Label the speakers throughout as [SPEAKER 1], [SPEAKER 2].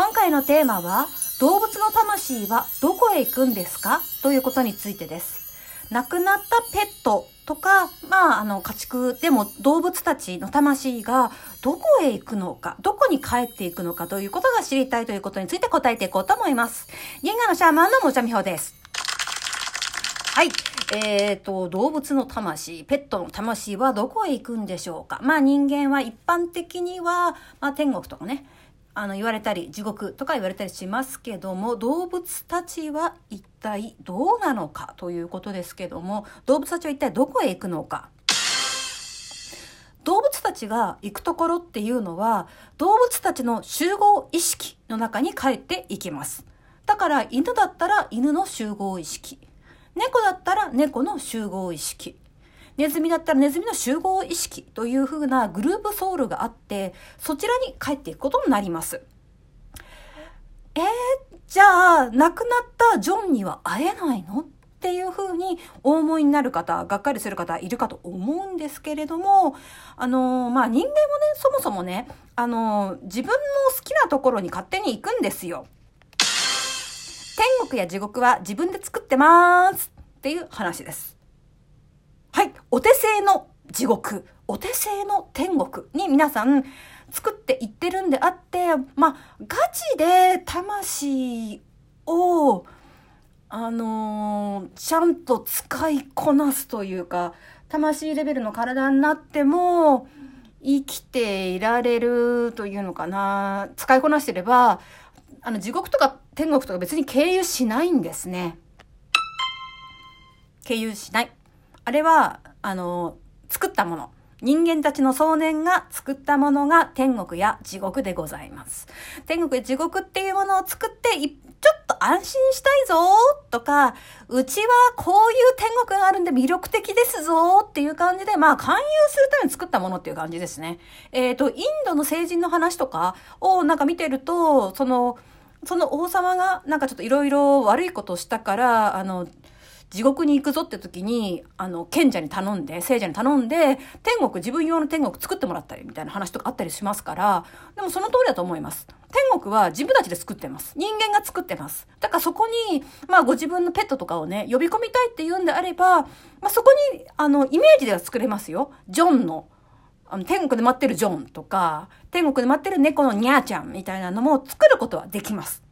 [SPEAKER 1] 今回のテーマは、動物の魂はどこへ行くんですか？ということについてです。亡くなったペットとか、まあ、あの、家畜でも動物たちの魂がどこへ行くのか、どこに帰っていくのかということが知りたいということについて答えていこうと思います。銀河のシャーマンのもちゃみほです。はい。えーと、動物の魂、ペットの魂はどこへ行くんでしょうか？まあ人間は一般的には、まあ天国とかね、あの言われたり地獄とか言われたりしますけども動物たちは一体どうなのかということですけども動物たちは一体どこへ行くのか。動物たちが行くところっていうのは動物たちの集合意識の中に帰っていきます。だから犬だったら犬の集合意識。猫だったら猫の集合意識。ネズミだったらネズミの集合意識というふうなグループソウルがあって、そちらに帰っていくことになります。えー、じゃあ、亡くなったジョンには会えないのっていうふうにお思いになる方、がっかりする方いるかと思うんですけれども、あのまあ、人間もね、そもそもね、あの自分の好きなところに勝手に行くんですよ。天国や地獄は自分で作ってますっていう話です。はい、お手製の地獄、お手製の天国に皆さん作っていってるんであって、まあ、ガチで魂を、あのーちゃんと使いこなすというか、魂レベルの体になっても、生きていられるというのかな。使いこなしてれば、あの、地獄とか天国とか別に経由しないんですね。経由しない。あれは、あの、作ったもの。人間たちの想念が作ったものが天国や地獄でございます。天国や地獄っていうものを作って、ちょっと安心したいぞとか、うちはこういう天国があるんで魅力的ですぞっていう感じで、まあ勧誘するために作ったものっていう感じですね。えっ、と、インドの聖人の話とかをなんか見てると、その、その王様がなんかちょっといろいろ悪いことをしたから、あの、地獄に行くぞって時に、あの、賢者に頼んで、聖者に頼んで、天国、自分用の天国作ってもらったりみたいな話とかあったりしますから、でもその通りだと思います。天国は自分たちで作ってます。人間が作ってます。だからそこに、まあご自分のペットとかをね、呼び込みたいって言うんであれば、まあそこに、あの、イメージでは作れますよ。ジョンの、あの、天国で待ってるジョンとか、天国で待ってる猫のニャーちゃんみたいなのも作ることはできます。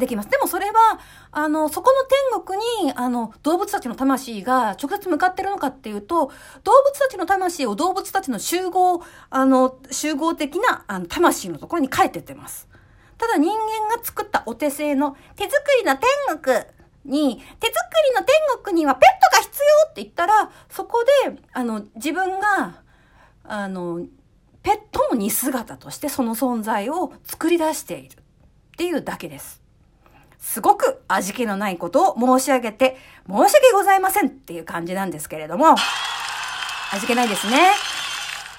[SPEAKER 1] できます。でもそれは、あの、そこの天国に、あの、動物たちの魂が直接向かってるのかっていうと、動物たちの魂を動物たちの集合、あの、集合的な、あの、魂のところに帰ってってます。ただ人間が作ったお手製の手作りの天国に、手作りの天国にはペットが必要って言ったら、そこで、あの、自分が、あの、ペットの似姿としてその存在を作り出しているっていうだけです。すごく味気のないことを申し上げて、申し訳ございませんっていう感じなんですけれども、味気ないですね。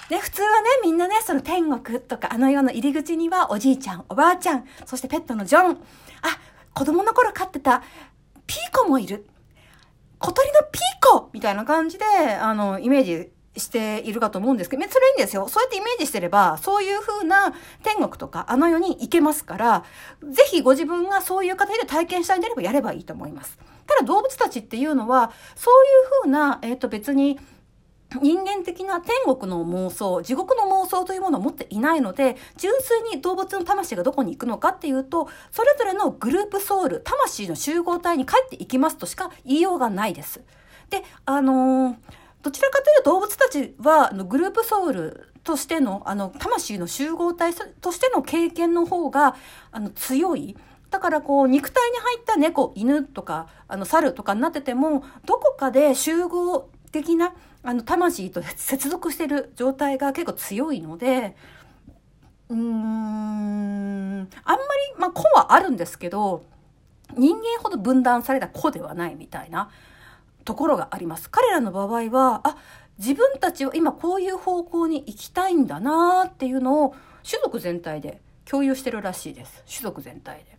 [SPEAKER 1] で、普通はね、みんなね、その天国とかあの世の入り口にはおじいちゃん、おばあちゃん、そしてペットのジョン、あ、子供の頃飼ってたピーコもいる。小鳥のピーコみたいな感じで、あの、イメージしているかと思うんですけど、それいいんですよ。そうやってイメージしてれば、そういう風な天国とかあの世に行けますから、ぜひご自分がそういう形で体験したいんであればやればいいと思います。ただ動物たちっていうのは、そういう風な、えっ、と別に、人間的な天国の妄想、地獄の妄想というものを持っていないので、純粋に動物の魂がどこに行くのかっていうと、それぞれのグループソウル、魂の集合体に帰っていきますとしか言いようがないです。で、あのーどちらかというと動物たちは、あのグループソウルとしての、あの、魂の集合体としての経験の方が、あの、強い。だからこう、肉体に入った猫、犬とか、あの、猿とかになってても、どこかで集合的な、あの、魂と接続してる状態が結構強いので、うーん、あんまり、まあ、子はあるんですけど、人間ほど分断された子ではないみたいなところがあります。彼らの場合は、あ、自分たちは今こういう方向に行きたいんだなっていうのを種族全体で共有してるらしいです。種族全体で。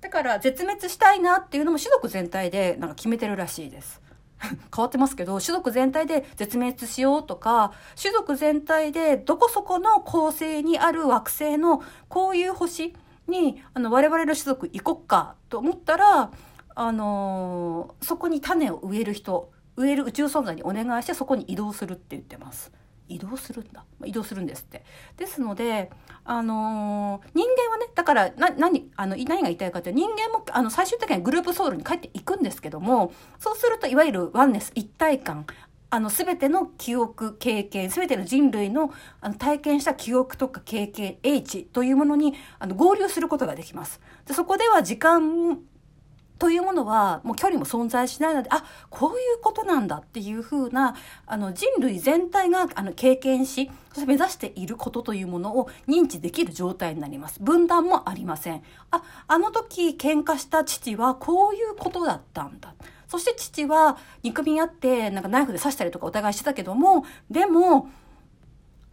[SPEAKER 1] だから絶滅したいなっていうのも種族全体でなんか決めてるらしいです。変わってますけど、種族全体で絶滅しようとか、種族全体でどこそこの構成にある惑星のこういう星にあの我々の種族行こっかと思ったら、あのー、そこに種を植える人植える宇宙存在にお願いしてそこに移動するって言ってます。移動するんだ移動するんですってですのであのー、人間はねだからな何あの何が言いたいかというと人間もあの最終的にはグループソウルに帰っていくんですけどもそうするといわゆるワンネス一体感あの全ての記憶経験全ての人類のあの体験した記憶とか経験英知というものにあの合流することができます。でそこでは時間というものはもう距離も存在しないのであこういうことなんだっていうふうなあの人類全体があの経験しそして目指していることというものを認知できる状態になります。分断もありません。ああの時喧嘩した父はこういうことだったんだ。そして父は憎み合ってなんかナイフで刺したりとかお互いしてたけどもでも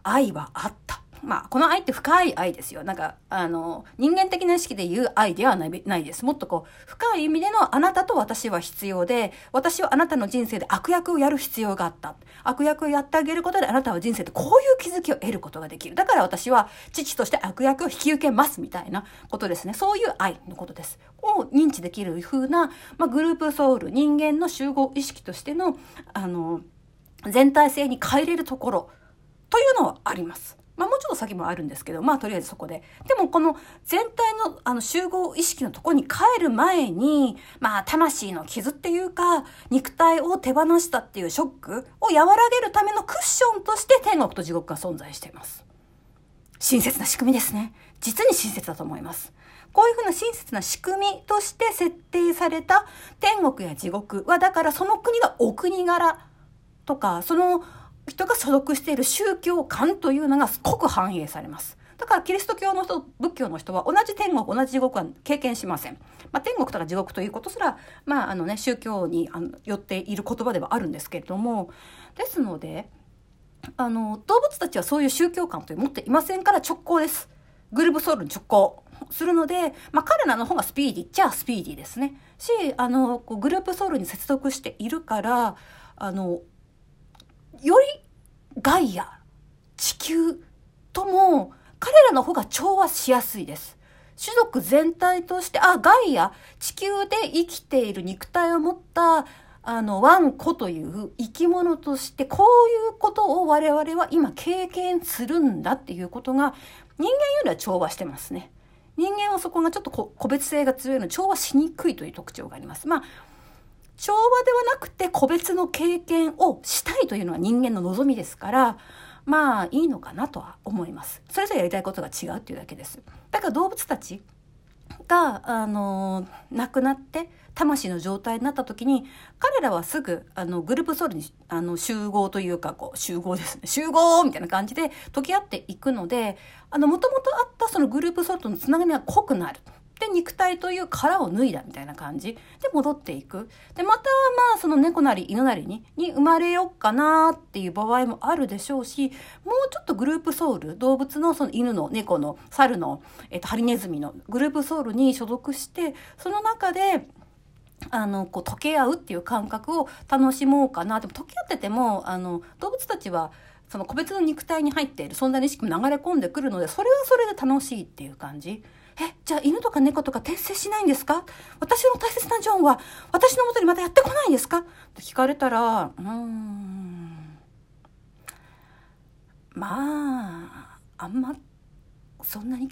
[SPEAKER 1] 愛はあった。まあ、この愛って深い愛ですよ。なんか、あの、人間的な意識で言う愛ではないないです。もっとこう、深い意味でのあなたと私は必要で、私はあなたの人生で悪役をやる必要があった。悪役をやってあげることであなたは人生でこういう気づきを得ることができる。だから私は父として悪役を引き受けますみたいなことですね。そういう愛のことです。を認知できる風な、まあ、グループソウル、人間の集合意識としての、あの、全体性に変えれるところというのはあります。まあ、もうちょっと先もあるんですけど、まあ、とりあえずそこで。でも、この全体の、あの、集合意識のとこに帰る前に、まあ、魂の傷っていうか、肉体を手放したっていうショックを和らげるためのクッションとして天国と地獄が存在しています。親切な仕組みですね。実に親切だと思います。こういうふうな親切な仕組みとして設定された天国や地獄は、だからその国がお国柄とか、その人が所属している宗教観というのが濃く反映されます。だからキリスト教の人、仏教の人は同じ天国、同じ地獄は経験しません。まあ、天国とか地獄ということすら、まあ、あのね、宗教にあのよっている言葉ではあるんですけれども、ですので、あの、動物たちはそういう宗教観という持っていませんから直行です。グループソウルに直行するので、まあ、彼らの方がスピーディーっちゃスピーディーですね。し、あの、こうグループソウルに接続しているから、あの、よりガイア、地球とも彼らの方が調和しやすいです。種族全体として、あ、ガイア、地球で生きている肉体を持ったあの、ワンコという生き物として、こういうことを我々は今経験するんだっていうことが、人間よりは調和してますね。人間はそこがちょっと個別性が強いので、調和しにくいという特徴があります。まあ、調和ではなくて個別の経験をしたいというのは人間の望みですから、まあいいのかなとは思います。それぞれやりたいことが違うっていうだけです。だから動物たちが、あの、亡くなって魂の状態になった時に彼らはすぐあのグループソウルにあの集合というかこう集合ですね集合みたいな感じで溶け合っていくのであのもともとあったそのグループソウルとのつながりが濃くなる。肉体という殻を脱いだみたいな感じ。で戻っていく。でまたまあその猫なり犬なりにに生まれようかなっていう場合もあるでしょうしもうちょっとグループソウル動物のその犬の猫の猿の、えっと、ハリネズミのグループソウルに所属してその中であのこう溶け合うっていう感覚を楽しもうかな。でも溶け合っててもあの動物たちはその個別の肉体に入っている存在の意識も流れ込んでくるのでそれはそれで楽しいっていう感じ。え、じゃあ犬とか猫とか転生しないんですか？私の大切なジョンは私のもとにまたやってこないんですか？って聞かれたら、うーん、まあ、あんま、そんなに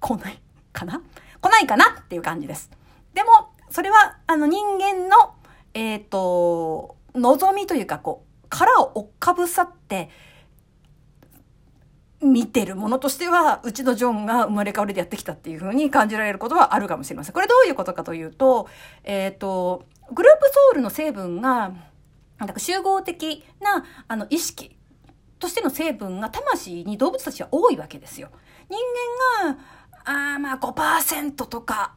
[SPEAKER 1] 来ないかな？来ないかなっていう感じです。でも、それは、あの人間の、えっ、ー、と、望みというか、こう、殻を追っかぶさって、見てるものとしては、うちのジョンが生まれ変わりでやってきたっていう風に感じられることはあるかもしれません。これどういうことかというと、えっ、ー、と、グループソウルの成分が、なんか集合的な、あの、意識としての成分が魂に動物たちは多いわけですよ。人間が、あまあ5%とか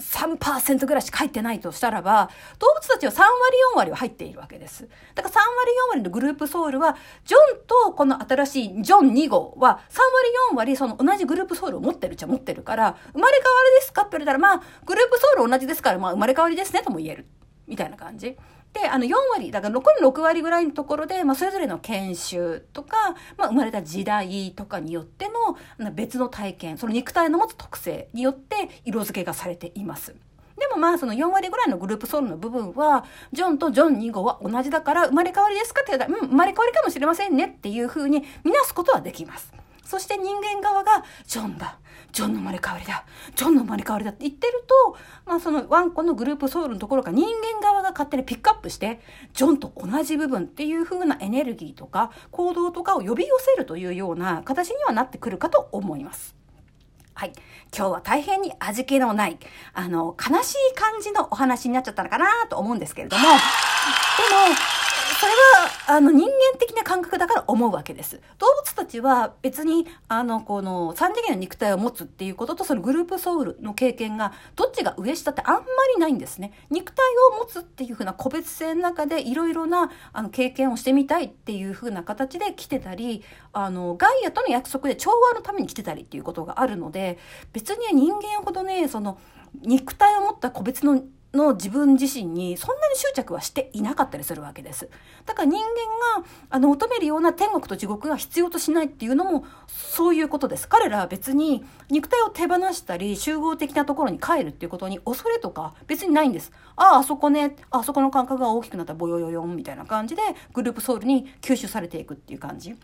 [SPEAKER 1] 3%ぐらいしか入ってないとしたらば、動物たちは3割4割は入っているわけです。だから3割4割のグループソウルは、ジョンとこの新しいジョン2号は3割4割その同じグループソウルを持ってるっちゃ持ってるから、生まれ変わりですかって言われたら、まあ、グループソウル同じですから、まあ、生まれ変わりですねとも言える。みたいな感じ。で、あの4割、だから残り6割ぐらいのところで、まあそれぞれの研修とか、まあ生まれた時代とかによっての別の体験、その肉体の持つ特性によって色付けがされています。でもまあその4割ぐらいのグループソウルの部分は、ジョンとジョン2号は同じだから生まれ変わりですかって言ったら、うん、生まれ変わりかもしれませんねっていうふうに見なすことはできます。そして人間側が、ジョンだ。ジョンの生まれ変わりだ。ジョンの生まれ変わりだって言ってると、まあそのワンコのグループソウルのところが人間側が勝手にピックアップして、ジョンと同じ部分っていう風なエネルギーとか行動とかを呼び寄せるというような形にはなってくるかと思います。はい。今日は大変に味気のない、あの、悲しい感じのお話になっちゃったのかなと思うんですけれども、でも、それは、あの、人間的な感覚だから思うわけです。動物たちは別に、あの、この、三次元の肉体を持つっていうことと、そのグループソウルの経験が、どっちが上下ってあんまりないんですね。肉体を持つっていうふうな個別性の中で、いろいろな、あの、経験をしてみたいっていうふうな形で来てたり、あの、ガイアとの約束で調和のために来てたりっていうことがあるので、別に人間ほどね、その、肉体を持った個別のの自分自身にそんなに執着はしていなかったりするわけです。だから人間があの求めるような天国と地獄が必要としないっていうのもそういうことです。彼らは別に肉体を手放したり集合的なところに帰るっていうことに恐れとか別にないんです。ああ、あそこね、あそこの感覚が大きくなったボヨヨヨンみたいな感じでグループソウルに吸収されていくっていう感じ。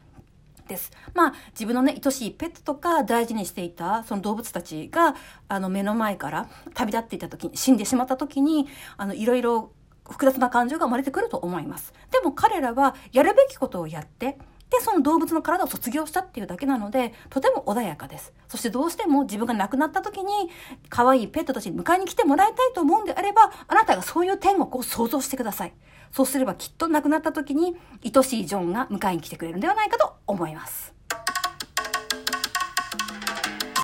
[SPEAKER 1] です。まあ、自分のね、愛しいペットとか大事にしていた、その動物たちが、あの、目の前から旅立っていた時に、死んでしまった時に、あの、いろいろ複雑な感情が生まれてくると思います。でも彼らは、やるべきことをやって、で、その動物の体を卒業したっていうだけなので、とても穏やかです。そしてどうしても自分が亡くなった時に、可愛いペットたちに迎えに来てもらいたいと思うんであれば、あなたがそういう天国を想像してください。そうすればきっと亡くなった時に愛しいジョンが迎えに来てくれるんではないかと思います。